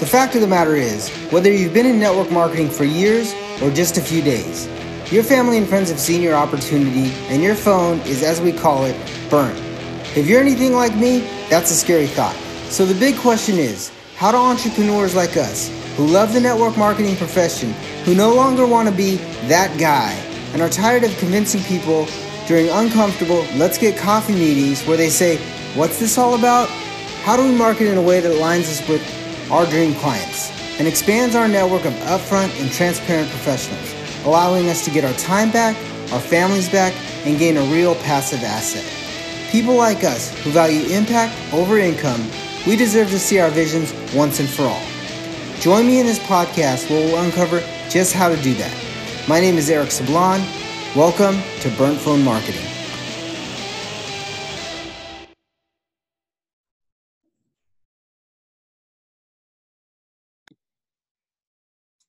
The fact of the matter is, whether you've been in network marketing for years or just a few days, your family and friends have seen your opportunity and your phone is, as we call it, burnt. If you're anything like me, that's a scary thought. So the big question is, how do entrepreneurs like us, who love the network marketing profession, who no longer want to be that guy, and are tired of convincing people during uncomfortable let's get coffee meetings where they say, What's this all about? How do we market in a way that aligns us with our dream clients and expands our network of upfront and transparent professionals, allowing us to get our time back, our families back, and gain a real passive asset? People like us who value impact over income, we deserve to see our visions once and for all. Join me in this podcast where we'll uncover just how to do that. My name is Eric Sablon. Welcome to Burnt Phone Marketing.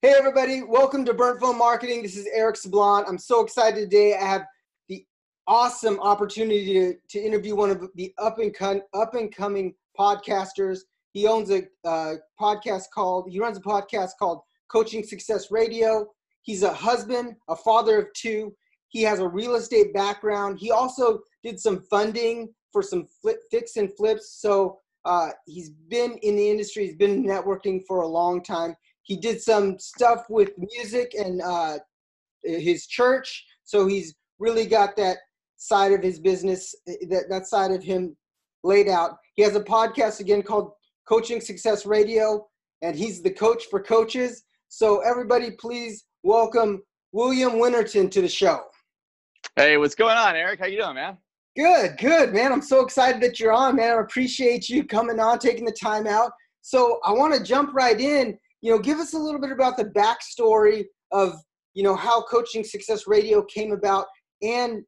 Hey everybody, welcome to Burnt Phone Marketing. This is Eric Sablon. I'm so excited today. I have the awesome opportunity to, to interview one of the up and com- up and coming podcasters. He owns a uh, podcast called he runs a podcast called Coaching Success Radio. He's a husband, a father of two. He has a real estate background. He also did some funding for some flip, fix and flips. So uh, he's been in the industry. He's been networking for a long time he did some stuff with music and uh, his church. So he's really got that side of his business, that, that side of him laid out. He has a podcast again called Coaching Success Radio, and he's the coach for coaches. So everybody, please welcome William Winterton to the show. Hey, what's going on, Eric? How you doing, man? Good, good, man. I'm so excited that you're on, man. I appreciate you coming on, taking the time out. So I want to jump right in you know, give us a little bit about the backstory of, you know, how Coaching Success Radio came about. And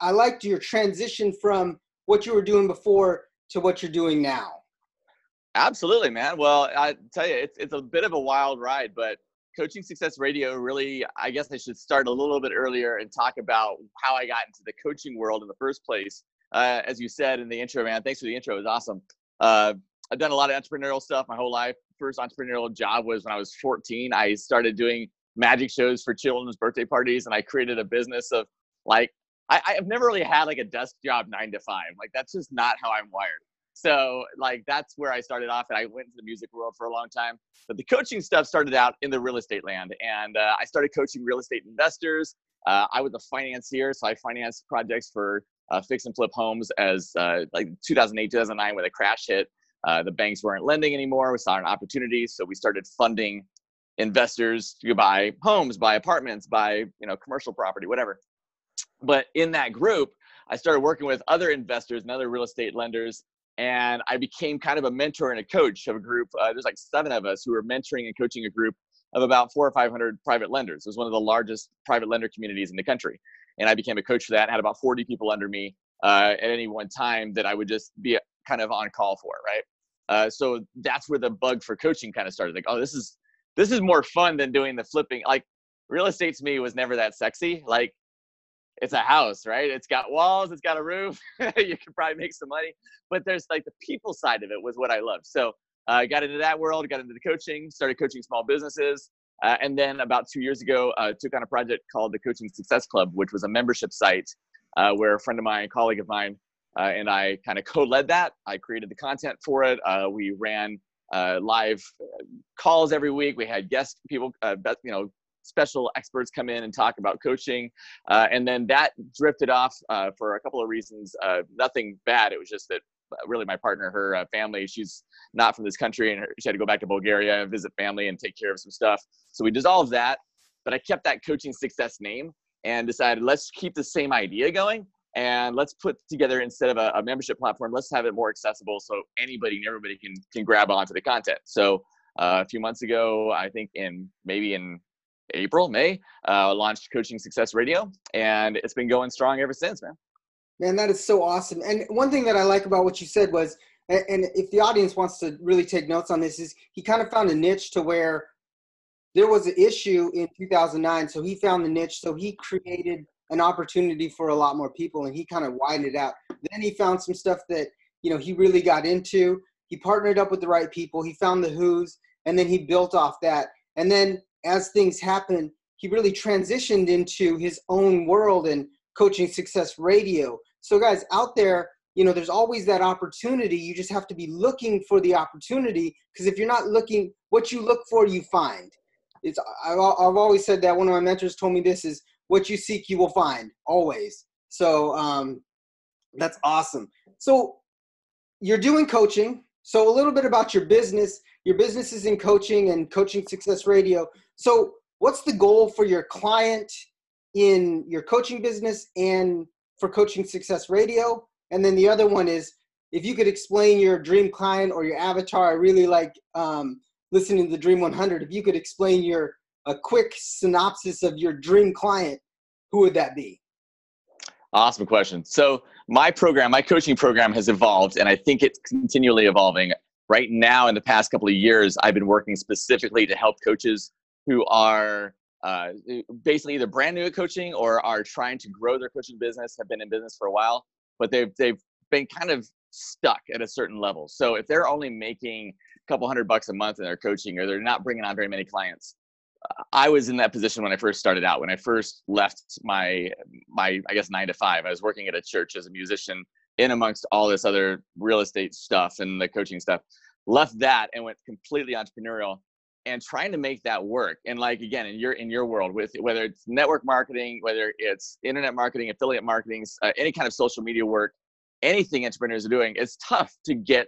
I liked your transition from what you were doing before to what you're doing now. Absolutely, man. Well, I tell you, it's, it's a bit of a wild ride, but Coaching Success Radio really, I guess I should start a little bit earlier and talk about how I got into the coaching world in the first place. Uh, as you said in the intro, man, thanks for the intro. It was awesome. Uh, I've done a lot of entrepreneurial stuff my whole life first entrepreneurial job was when I was 14. I started doing magic shows for children's birthday parties, and I created a business of like I, have never really had like a desk job nine to five. Like that's just not how I'm wired. So like that's where I started off, and I went into the music world for a long time. But the coaching stuff started out in the real estate land, and uh, I started coaching real estate investors. Uh, I was a financier, so I financed projects for uh, fix and flip homes as uh, like 2008, 2009 when the crash hit. Uh, the banks weren't lending anymore. We saw an opportunity, so we started funding investors to buy homes, buy apartments, buy you know commercial property, whatever. But in that group, I started working with other investors and other real estate lenders, and I became kind of a mentor and a coach of a group. Uh, there's like seven of us who were mentoring and coaching a group of about four or five hundred private lenders. It was one of the largest private lender communities in the country, and I became a coach for that. Had about 40 people under me uh, at any one time that I would just be kind of on call for, right? Uh, so that's where the bug for coaching kind of started. Like, oh, this is this is more fun than doing the flipping. Like, real estate to me was never that sexy. Like, it's a house, right? It's got walls, it's got a roof. you can probably make some money, but there's like the people side of it was what I loved. So uh, I uh, got into that world, got into the coaching, started coaching small businesses. Uh, and then about two years ago, uh, took on a project called the Coaching Success Club, which was a membership site uh, where a friend of mine, a colleague of mine, and I kind of co-led that. I created the content for it. Uh, we ran uh, live uh, calls every week. We had guest people, uh, you know, special experts come in and talk about coaching, uh, and then that drifted off for a couple of reasons. nothing bad. It was just that really my partner, her family, she's not from this country, and her, she had to go back to Bulgaria and visit family and take care of some stuff. So we dissolved that, but I kept that coaching success name and decided let's keep the same idea going and let's put together instead of a, a, membership platform let's have it more accessible so anybody and everybody can can grab onto the content. So uh, a few months ago i think in maybe in april may uh, launched coaching success radio and it's been going strong ever since man. Man that is so awesome. And one thing that i like about what you said was and if the audience wants to really take notes on this is he kind of found a niche to where there was an issue in 2009 so he found the niche so he created an opportunity for a lot more people and he kind of widened it out then he found some stuff that you know he really got into he partnered up with the right people he found the who's and then he built off that. And then as things happened, he really transitioned into his own world and coaching success radio. So guys out there, you know, there's always that opportunity. You just have to be looking for the opportunity because if you're not looking, what you look for, you find. It's I've, I've always said that. One of my mentors told me this is what you seek, you will find always. So um, that's awesome. So you're doing coaching. So a little bit about your business. Your business is in coaching and coaching success radio. So what's the goal for your client in your coaching business and for coaching success radio? And then the other one is if you could explain your dream client or your avatar. I really like um, listening to the Dream 100. If you could explain your a quick synopsis of your dream client, who would that be? Awesome question. So my program, my coaching program has evolved and I think it's continually evolving. Right now, in the past couple of years, I've been working specifically to help coaches who are uh, basically either brand new at coaching or are trying to grow their coaching business, have been in business for a while, but they've, they've been kind of stuck at a certain level. So if they're only making a couple hundred bucks a month in their coaching or they're not bringing on very many clients, I was in that position when I first started out. When I first left my my I guess nine to five, I was working at a church as a musician in amongst all this other real estate stuff and the coaching stuff. Left that and went completely entrepreneurial and trying to make that work. And like again, in your in your world, with whether it's network marketing, whether it's internet marketing, affiliate marketing, uh, any kind of social media work, anything entrepreneurs are doing, it's tough to get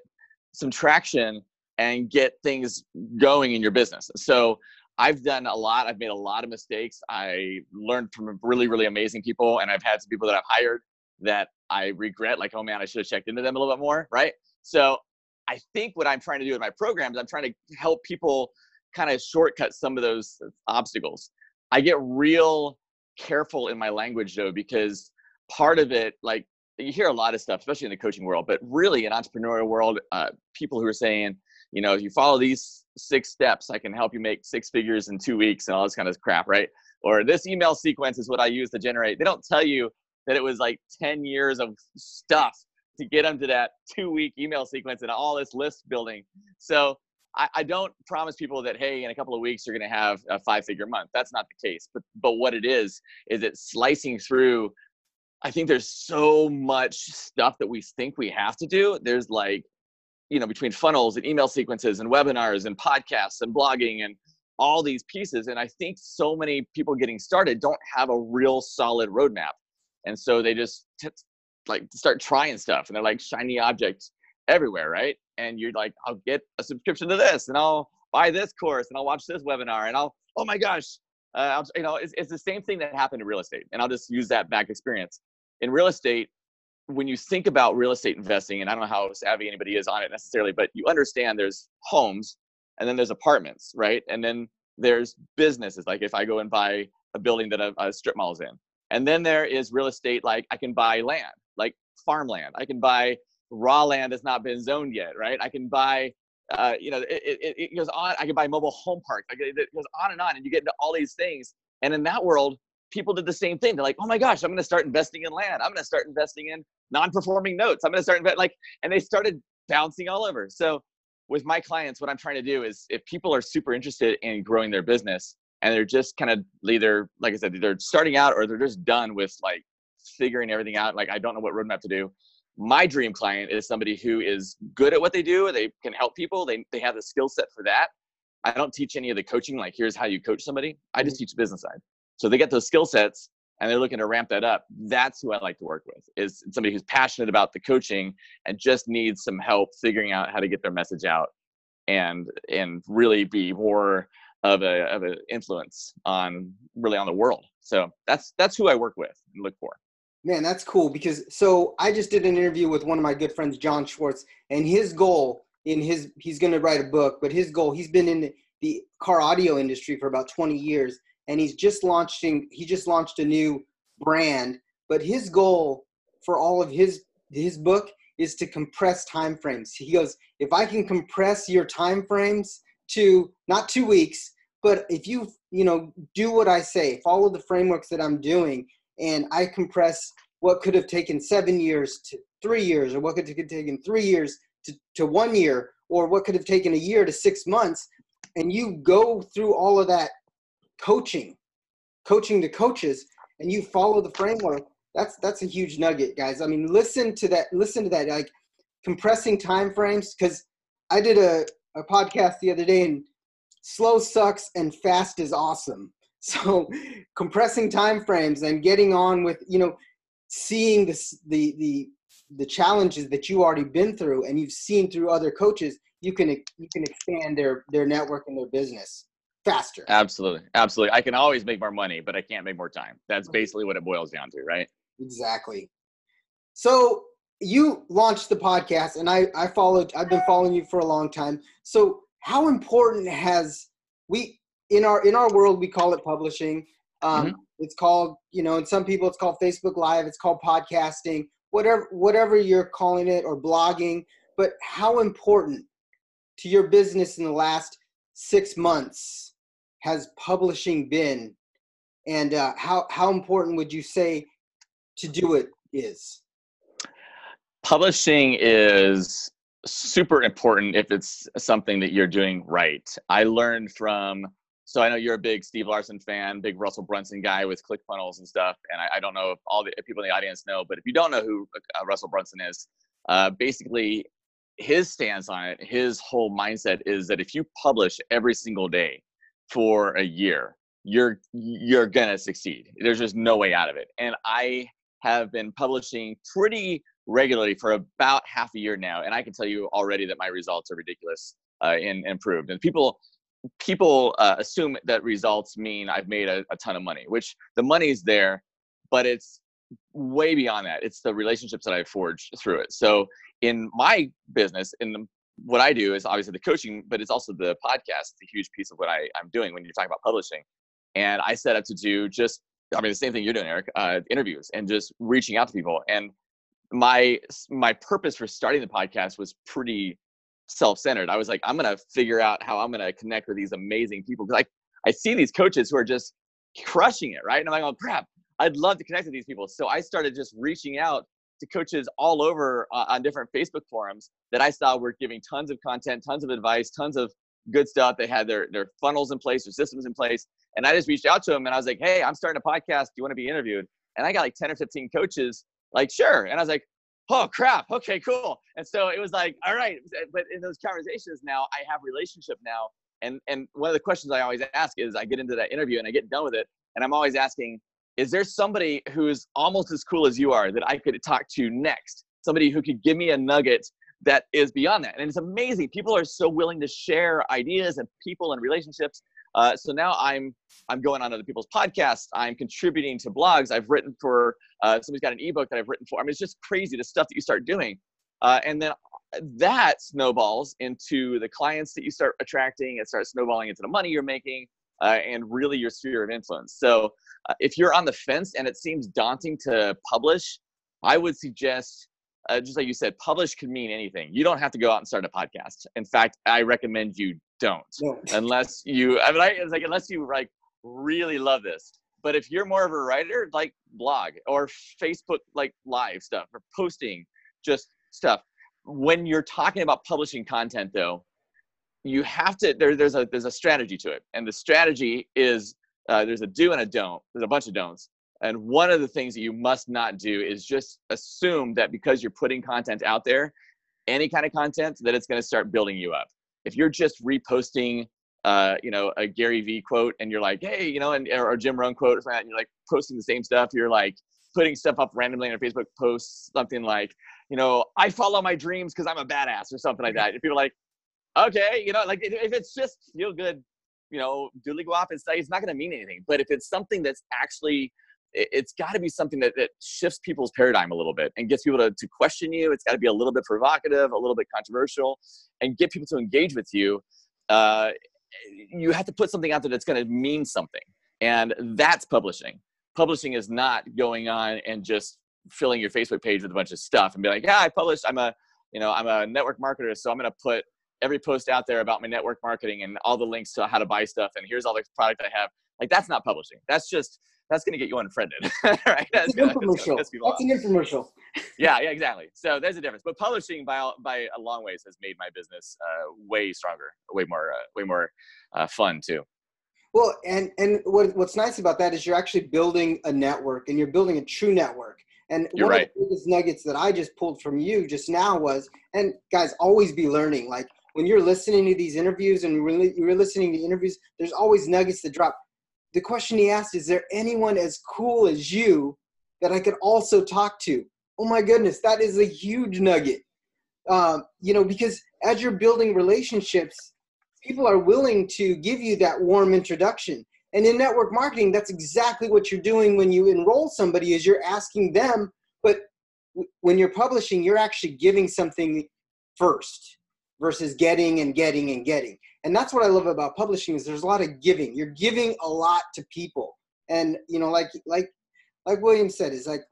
some traction and get things going in your business. So I've done a lot. I've made a lot of mistakes. I learned from really, really amazing people, and I've had some people that I've hired that I regret. Like, oh man, I should have checked into them a little bit more, right? So, I think what I'm trying to do in my programs, I'm trying to help people kind of shortcut some of those obstacles. I get real careful in my language though, because part of it, like you hear a lot of stuff, especially in the coaching world, but really in entrepreneurial world, uh, people who are saying, you know, if you follow these six steps, I can help you make six figures in two weeks and all this kind of crap, right? Or this email sequence is what I use to generate. They don't tell you that it was like 10 years of stuff to get them to that two week email sequence and all this list building. So I, I don't promise people that, hey, in a couple of weeks, you're going to have a five figure month. That's not the case. But, but what it is, is it slicing through. I think there's so much stuff that we think we have to do. There's like you know between funnels and email sequences and webinars and podcasts and blogging and all these pieces and i think so many people getting started don't have a real solid roadmap. And so they just t- like start trying stuff and they're like shiny objects everywhere right? And you're like i'll get a subscription to this and i'll buy this course and i'll watch this webinar and i'll oh my gosh uh, you know it's, it's the same thing that happened in real estate and i'll just use that back experience. In real estate when you think about real estate investing, and I don't know how savvy anybody is on it necessarily, but you understand there's homes and then there's apartments, right? And then there's businesses. Like if I go and buy a building that a, a strip mall is in, and then there is real estate. Like I can buy land, like farmland. I can buy raw land that's not been zoned yet, right? I can buy, uh, you know, it, it, it goes on. I can buy mobile home parks. Like it goes on and on, and you get into all these things. And in that world, people did the same thing. They're like, oh my gosh, I'm going to start investing in land. I'm going to start investing in non-performing notes. I'm going to start invest like, and they started bouncing all over. So with my clients, what I'm trying to do is if people are super interested in growing their business and they're just kind of either, like I said, they're starting out or they're just done with like figuring everything out. Like, I don't know what roadmap to do. My dream client is somebody who is good at what they do. They can help people. They, they have the skill set for that. I don't teach any of the coaching, like here's how you coach somebody. I just mm-hmm. teach business side. So they get those skill sets and they're looking to ramp that up. That's who I like to work with is somebody who's passionate about the coaching and just needs some help figuring out how to get their message out and and really be more of a of an influence on really on the world. So that's that's who I work with and look for. Man, that's cool because so I just did an interview with one of my good friends, John Schwartz, and his goal in his he's going to write a book, but his goal he's been in the car audio industry for about 20 years and he's just launching he just launched a new brand but his goal for all of his his book is to compress time frames he goes if i can compress your time frames to not two weeks but if you you know do what i say follow the frameworks that i'm doing and i compress what could have taken seven years to three years or what could have taken three years to, to one year or what could have taken a year to six months and you go through all of that coaching, coaching to coaches, and you follow the framework, that's that's a huge nugget, guys. I mean, listen to that. Listen to that. Like compressing time frames, because I did a, a podcast the other day, and slow sucks and fast is awesome. So compressing time frames and getting on with you know seeing this the the the challenges that you've already been through and you've seen through other coaches you can you can expand their their network and their business faster. Absolutely absolutely. I can always make more money but i can't make more time. That's basically what it boils down to right? Exactly. So you launched the podcast and i i followed i've been following you for a long time. So how important has we in our in our world we call it publishing. Um, mm-hmm. it's called you know and some people it's called facebook live it's called podcasting whatever whatever you're calling it or blogging. But how important to your business in the last six months has publishing been and uh, how how important would you say to do it is publishing is super important if it's something that you're doing right. I learned from so I know you're a big Steve Larsen fan, big Russell Brunson guy with ClickFunnels and stuff. And I, I don't know if all the people in the audience know, but if you don't know who uh, Russell Brunson is, uh, basically his stance on it, his whole mindset is that if you publish every single day for a year, you're you're gonna succeed. There's just no way out of it. And I have been publishing pretty regularly for about half a year now, and I can tell you already that my results are ridiculous uh, and improved. And people people uh, assume that results mean I've made a, a ton of money, which the money's there, but it's way beyond that. It's the relationships that I've forged through it. So in my business, in the, what I do is obviously the coaching, but it's also the podcast. It's a huge piece of what I, I'm doing when you're talking about publishing. And I set up to do just, I mean, the same thing you're doing, Eric, uh, interviews and just reaching out to people. And my my purpose for starting the podcast was pretty self-centered. I was like, I'm gonna figure out how I'm gonna connect with these amazing people because I I see these coaches who are just crushing it, right? And I'm like, oh crap, I'd love to connect with these people. So I started just reaching out to coaches all over uh, on different Facebook forums that I saw were giving tons of content, tons of advice, tons of good stuff. They had their their funnels in place, their systems in place, and I just reached out to them and I was like, hey, I'm starting a podcast. Do you want to be interviewed? And I got like 10 or 15 coaches like, sure. And I was like, oh crap, okay, cool. And so it was like, all right. But in those conversations now, I have relationship now. And and one of the questions I always ask is I get into that interview and I get done with it, and I'm always asking, is there somebody who's almost as cool as you are that I could talk to next? Somebody who could give me a nugget that is beyond that. And it's amazing. People are so willing to share ideas and people and relationships uh, so now I'm I'm going on other people's podcasts. I'm contributing to blogs. I've written for uh, somebody's got an ebook that I've written for. I mean, it's just crazy the stuff that you start doing, uh, and then that snowballs into the clients that you start attracting. It starts snowballing into the money you're making, uh, and really your sphere of influence. So uh, if you're on the fence and it seems daunting to publish, I would suggest uh, just like you said, publish could mean anything. You don't have to go out and start a podcast. In fact, I recommend you don't, no. unless you. I mean, I, it's like unless you like really love this. But if you're more of a writer, like blog or Facebook, like live stuff or posting, just stuff. When you're talking about publishing content, though, you have to. There, there's a there's a strategy to it, and the strategy is uh, there's a do and a don't. There's a bunch of don'ts. And one of the things that you must not do is just assume that because you're putting content out there, any kind of content, that it's going to start building you up. If you're just reposting, uh, you know, a Gary Vee quote and you're like, hey, you know, and or Jim Rohn quote, and you're like posting the same stuff, you're like putting stuff up randomly on your Facebook posts, something like, you know, I follow my dreams because I'm a badass or something like that. If people are like, okay, you know, like if it's just feel good, you know, doodly off and say it's not going to mean anything. But if it's something that's actually it's got to be something that, that shifts people's paradigm a little bit and gets people to, to question you. It's got to be a little bit provocative, a little bit controversial, and get people to engage with you. Uh, you have to put something out there that's going to mean something, and that's publishing. Publishing is not going on and just filling your Facebook page with a bunch of stuff and be like, "Yeah, I published. I'm a, you know, I'm a network marketer, so I'm going to put every post out there about my network marketing and all the links to how to buy stuff, and here's all the product I have." Like that's not publishing. That's just that's going to get you unfriended, right? That's, an infomercial. That's, that's an infomercial. yeah, yeah, exactly. So there's a difference. But publishing by by a long ways has made my business uh, way stronger, way more, uh, way more uh, fun too. Well, and and what, what's nice about that is you're actually building a network, and you're building a true network. And you're one right. of the biggest nuggets that I just pulled from you just now was, and guys, always be learning. Like when you're listening to these interviews and you're listening to interviews, there's always nuggets that drop. The question he asked is there anyone as cool as you that I could also talk to? Oh my goodness, that is a huge nugget. Um, you know, because as you're building relationships, people are willing to give you that warm introduction. And in network marketing, that's exactly what you're doing when you enroll somebody is you're asking them, but when you're publishing, you're actually giving something first versus getting and getting and getting. And that's what I love about publishing is there's a lot of giving. You're giving a lot to people. And you know, like like like William said, is like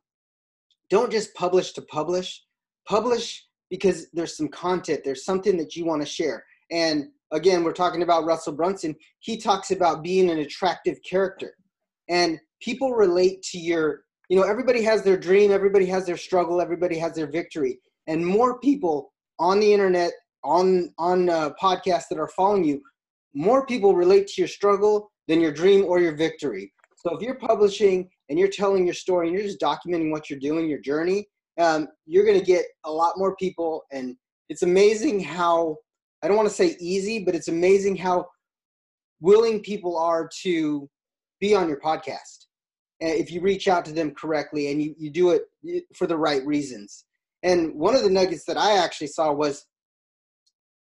don't just publish to publish. Publish because there's some content, there's something that you want to share. And again, we're talking about Russell Brunson. He talks about being an attractive character. And people relate to your, you know, everybody has their dream, everybody has their struggle, everybody has their victory. And more people on the internet on on uh, podcasts that are following you, more people relate to your struggle than your dream or your victory. So if you're publishing and you're telling your story and you're just documenting what you're doing, your journey, um, you're going to get a lot more people. And it's amazing how I don't want to say easy, but it's amazing how willing people are to be on your podcast if you reach out to them correctly and you, you do it for the right reasons. And one of the nuggets that I actually saw was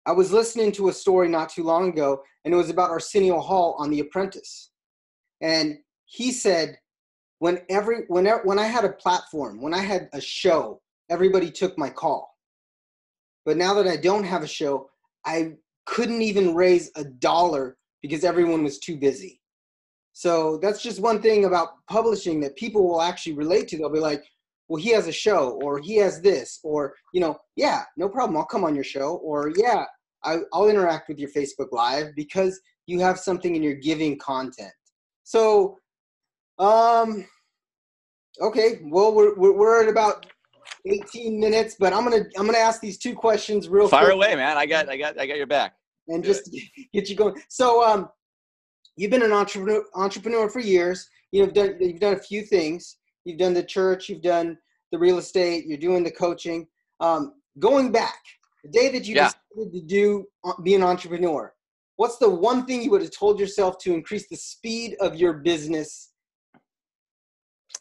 I was listening to a story not too long ago, and it was about Arsenio Hall on The Apprentice. And he said, when every whenever when I had a platform, when I had a show, everybody took my call. But now that I don't have a show, I couldn't even raise a dollar because everyone was too busy. So that's just one thing about publishing that people will actually relate to. They'll be like, well, he has a show or he has this or, you know, yeah, no problem. I'll come on your show or yeah, I, will interact with your Facebook live because you have something and you're giving content. So, um, okay, well, we're, we're, at about 18 minutes, but I'm to, I'm to ask these two questions real quick. Fire quick. away, man. I got, I got, I got your back. And just get you going. So, um, you've been an entrepreneur, entrepreneur for years. You've done, you've done a few things. You've done the church, you've done the real estate, you're doing the coaching. Um, going back, the day that you yeah. decided to do uh, be an entrepreneur, what's the one thing you would have told yourself to increase the speed of your business?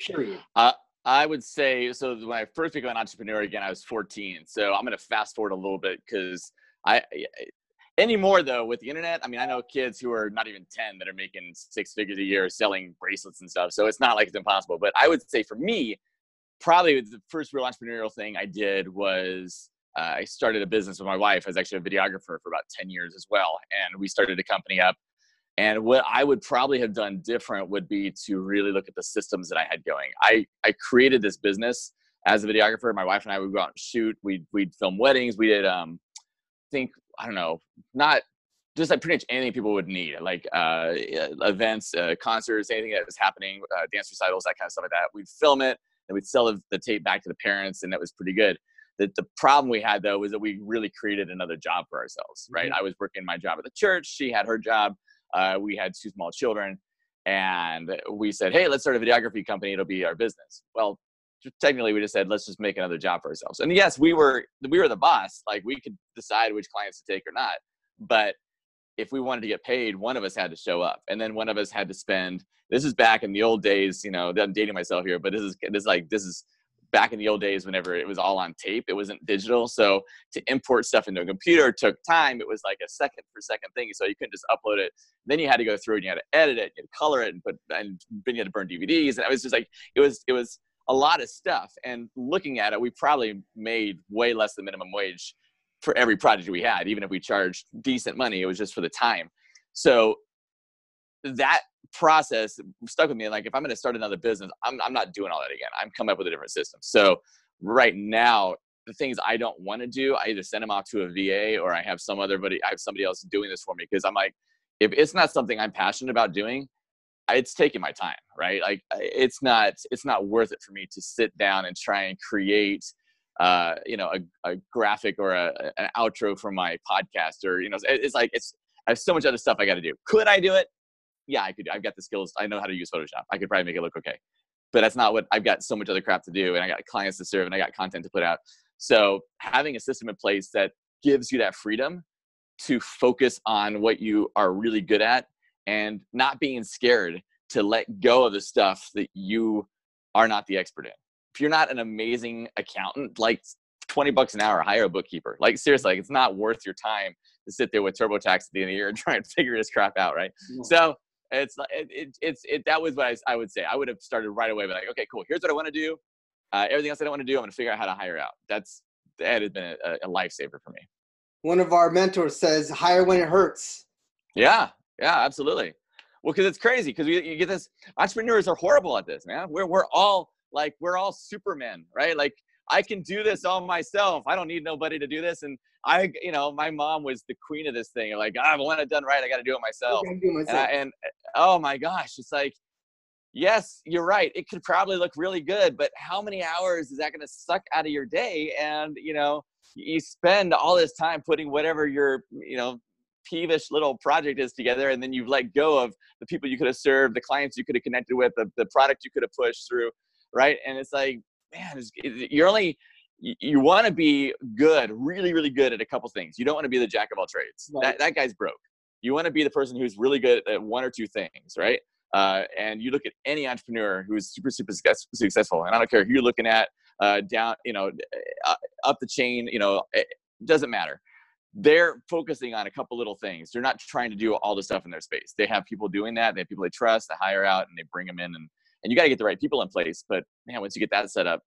Period. Uh, I would say so. When I first became an entrepreneur again, I was 14. So I'm going to fast forward a little bit because I anymore though with the internet i mean i know kids who are not even 10 that are making six figures a year selling bracelets and stuff so it's not like it's impossible but i would say for me probably the first real entrepreneurial thing i did was uh, I started a business with my wife. I was actually a videographer for about 10 years as well. And we started a company up. And what I would probably have done different would be to really look at the systems that I had going. I, I created this business as a videographer. My wife and I would go out and shoot. We'd, we'd film weddings. We did, um, think, I don't know, not just like pretty much anything people would need, like uh, events, uh, concerts, anything that was happening, uh, dance recitals, that kind of stuff like that. We'd film it and we'd sell the tape back to the parents, and that was pretty good. The, the problem we had though was that we really created another job for ourselves, right? Mm-hmm. I was working my job at the church. She had her job. Uh, we had two small children and we said, Hey, let's start a videography company. It'll be our business. Well, technically we just said, let's just make another job for ourselves. And yes, we were, we were the boss. Like we could decide which clients to take or not. But if we wanted to get paid, one of us had to show up, and then one of us had to spend. This is back in the old days, you know. I'm dating myself here, but this is this is like this is back in the old days whenever it was all on tape it wasn't digital. So to import stuff into a computer took time. It was like a second per second thing. So you couldn't just upload it. Then you had to go through and you had to edit it to color it and put and then you had to burn dvds and it was just like it was it was a lot of stuff. And looking at it we probably made way less than minimum wage for every project we had even if we charged decent money it was just for the time. So that process stuck with me. Like if I'm going to start another business, I'm, I'm not doing all that again. I'm coming up with a different system. So right now, the things I don't want to do, I either send them off to a VA or I have some other buddy, I have somebody else doing this for me because I'm like, if it's not something I'm passionate about doing, it's taking my time, right? Like it's not it's not worth it for me to sit down and try and create uh, you know, a, a graphic or a, an outro for my podcast or, you know, it's like, it's, I have so much other stuff I got to do. Could I do it? Yeah, I could. I've got the skills. I know how to use Photoshop. I could probably make it look okay. But that's not what I've got so much other crap to do. And I got clients to serve and I got content to put out. So having a system in place that gives you that freedom to focus on what you are really good at and not being scared to let go of the stuff that you are not the expert in if you're not an amazing accountant, like 20 bucks an hour, hire a bookkeeper. Like seriously, like it's not worth your time to sit there with TurboTax at the end of the year and try and figure this crap out, right? Yeah. So it's it, it, it's it that was what I, I would say. I would have started right away, but like, okay, cool. Here's what I want to do. Uh, everything else I don't want to do, I'm gonna figure out how to hire out. That's that has been a, a lifesaver for me. One of our mentors says, "Hire when it hurts." Yeah, yeah, absolutely. Well, because it's crazy because we you get this. Entrepreneurs are horrible at this, man. We're we're all like we're all supermen right like i can do this all myself. I don't need nobody to do this. And i you know my mom was the queen of this thing. Like i want it done right i got to do it myself, do myself. And, I, and oh my gosh it's like yes you're right. It could probably look really good but how many hours is that going to suck out of your day? And you know you spend all this time putting whatever your you know peevish little project is together and then you've let go of the people you could have served the clients you could have connected with the, the product you could have pushed through right? And it's like, man, you're only you want to be good, really, really good at a couple things. You don't want to be the jack of all trades. Right. That that guy's broke. You want to be the person who's really good at one or two things, right? Uh, and you look at any entrepreneur who's super, super successful, and I don't care who you're looking at, uh, down, you know, uh, up the chain, you know, it doesn't matter. They're focusing on a couple little things. They're not trying to do all the stuff in their space. They have people doing that. They have people they trust. They hire out, and they bring them in, and and you got to get the right people in place. But man, once you get that set up,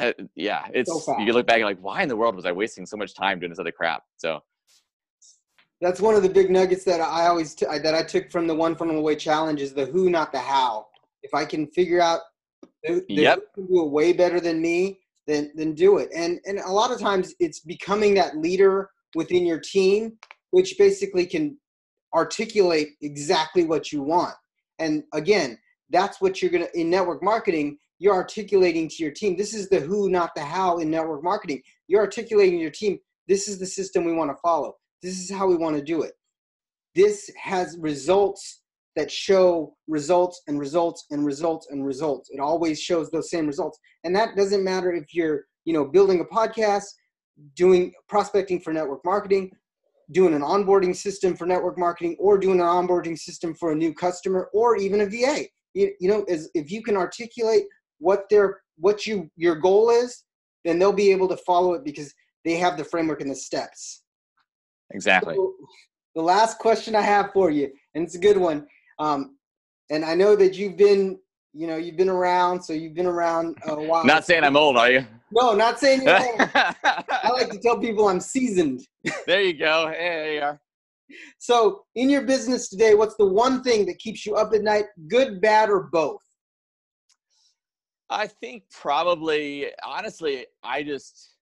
uh, yeah, it's so you look back and like, why in the world was I wasting so much time doing this other crap? So that's one of the big nuggets that I always t- that I took from the one funnel away challenge is the who, not the how. If I can figure out the, the yep. who can do it way better than me, then then do it. And and a lot of times it's becoming that leader within your team, which basically can articulate exactly what you want. And again, that's what you're going to in network marketing you're articulating to your team this is the who not the how in network marketing. You're articulating to your team this is the system we want to follow. This is how we want to do it. This has results that show results and results and results and results. It always shows those same results. And that doesn't matter if you're you know building a podcast doing prospecting for network marketing doing an onboarding system for network marketing or doing an onboarding system for a new customer or even a va you, you know is if you can articulate what their what you your goal is then they'll be able to follow it because they have the framework and the steps. Exactly. So, the last question i have for you and it's a good one um, and i know that you've been you know you've been around so you've been around a while. Not saying i'm old are you? No not saying you're old. I like to tell people i'm seasoned. There you go. Hey, there you are so, in your business today, what's the one thing that keeps you up at night, good, bad, or both? I think probably, honestly, I just,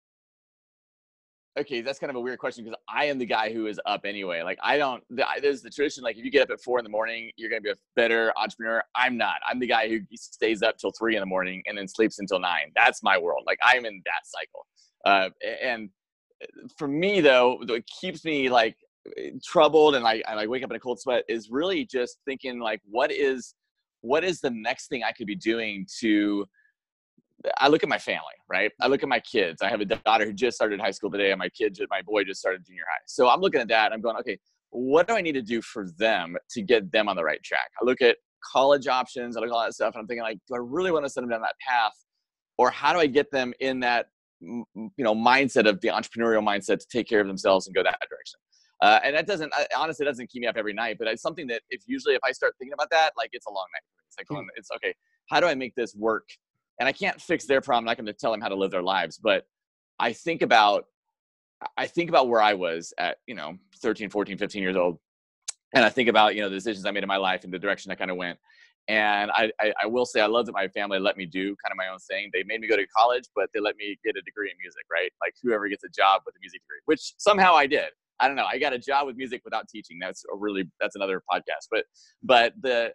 okay, that's kind of a weird question because I am the guy who is up anyway. Like, I don't, there's the tradition, like, if you get up at four in the morning, you're going to be a better entrepreneur. I'm not. I'm the guy who stays up till three in the morning and then sleeps until nine. That's my world. Like, I'm in that cycle. Uh, and uh, for me, though, what keeps me like Eh, troubled and I, I like wake up in a cold sweat is really just thinking like what is what is the next thing I could be doing to I look at my family, right? I look at my kids. I have a daughter who just started high school today, and my kid, my boy, just started junior high. So I'm looking at that. And I'm going, okay, what do I need to do for them to get them on the right track? I look at college options. I look at all that stuff, and I'm thinking, like, do I really want to send them down that path, or how do I get them in that, you know, mindset of the entrepreneurial mindset to take care of themselves and go that direction? Uh, and that doesn't honestly doesn't keep me up every night, but it's something that if usually if I start thinking about that, like it's a long night. It's like going, it's okay. How do I make this work? And I can't fix their problem. I'm not going to tell them how to live their lives, but I think about I think about where I was at, you know, 13, 14, 15 years old. And I think about, you know, the decisions I made in my life and the direction I kind of went. And I, I, I, will say I love that my family let me do kind of my own thing. They made me go to college, but they let me get a degree in music, right? Like whoever gets a job with a music degree, which somehow I did. I don't know. I got a job with music without teaching. That's a really that's another podcast. But but the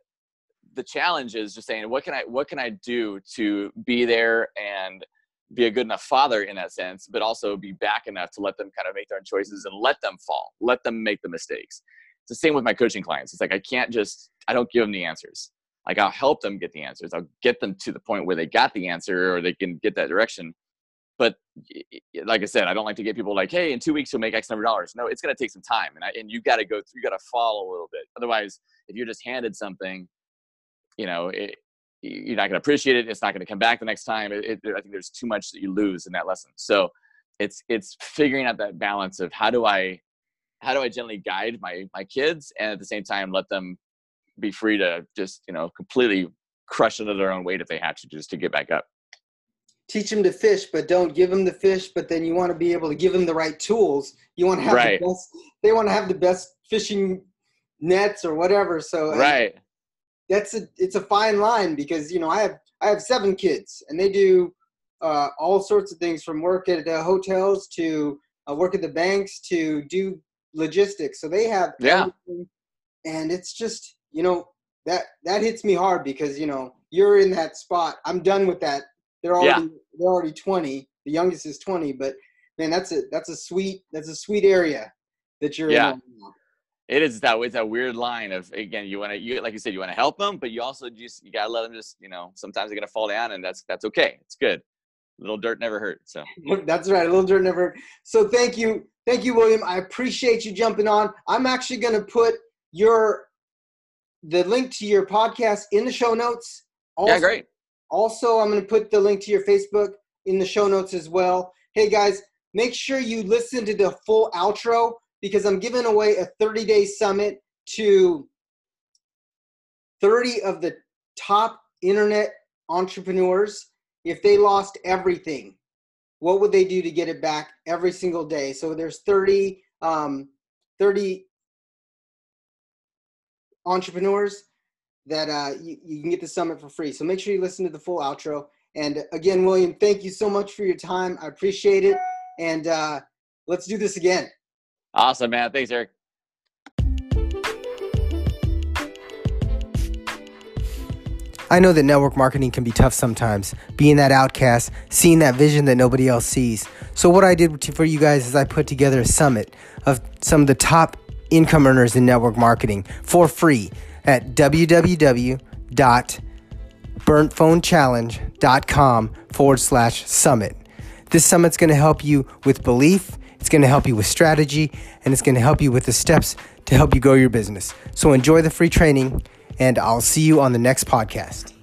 the challenge is just saying what can i what can i do to be there and be a good enough father in that sense but also be back enough to let them kind of make their own choices and let them fall let them make the mistakes it's the same with my coaching clients it's like i can't just i don't give them the answers like i'll help them get the answers i'll get them to the point where they got the answer or they can get that direction but like I said, I don't like to get people like, hey, in two weeks you'll make X number of dollars. No, it's going to take some time, and I, and you got to go through, you got to fall a little bit. Otherwise, if you're just handed something, you know, it, you're not going to appreciate it. It's not going to come back the next time. It, I think there's too much that you lose in that lesson. So it's it's figuring out that balance of how do I how do I gently guide my my kids and at the same time let them be free to just you know completely crush under their own weight if they have to just to get back up teach them to fish, but don't give them the fish. But then you want to be able to give them the right tools. You want to have right. the best. They want to have the best fishing nets or whatever. So right, that's a it's a fine line because you know I have I have seven kids and they do uh, all sorts of things from work at the hotels to uh, work at the banks to do logistics. So they have yeah, and it's just you know that that hits me hard because you know you're in that spot. I'm done with that they're already yeah. they're already 20. The youngest is 20, but man, that's a that's a sweet that's a sweet area that you're yeah. in. It is that it's that weird line of again you want to you like you said you want to help them, but you also just you gotta let them just you know sometimes they're gonna fall down and that's that's okay. It's good. A little dirt never hurt. So that's right. A little dirt never. Hurt. So thank you, thank you, William. I appreciate you jumping on. I'm actually gonna put your the link to your podcast in the show notes. Also, yeah, great. Also, I'm going to put the link to your Facebook in the show notes as well. Hey guys, make sure you listen to the full outro because I'm giving away a 30 day summit to 30 of the top internet entrepreneurs. If they lost everything, what would they do to get it back every single day? So there's 30, um, 30 entrepreneurs that uh, you, you can get the summit for free. So make sure you listen to the full outro. And again, William, thank you so much for your time. I appreciate it. And uh, let's do this again. Awesome, man. Thanks, Eric. I know that network marketing can be tough sometimes, being that outcast, seeing that vision that nobody else sees. So, what I did for you guys is I put together a summit of some of the top income earners in network marketing for free at www.burntphonechallenge.com forward slash summit. This summit's going to help you with belief, it's going to help you with strategy, and it's going to help you with the steps to help you grow your business. So enjoy the free training, and I'll see you on the next podcast.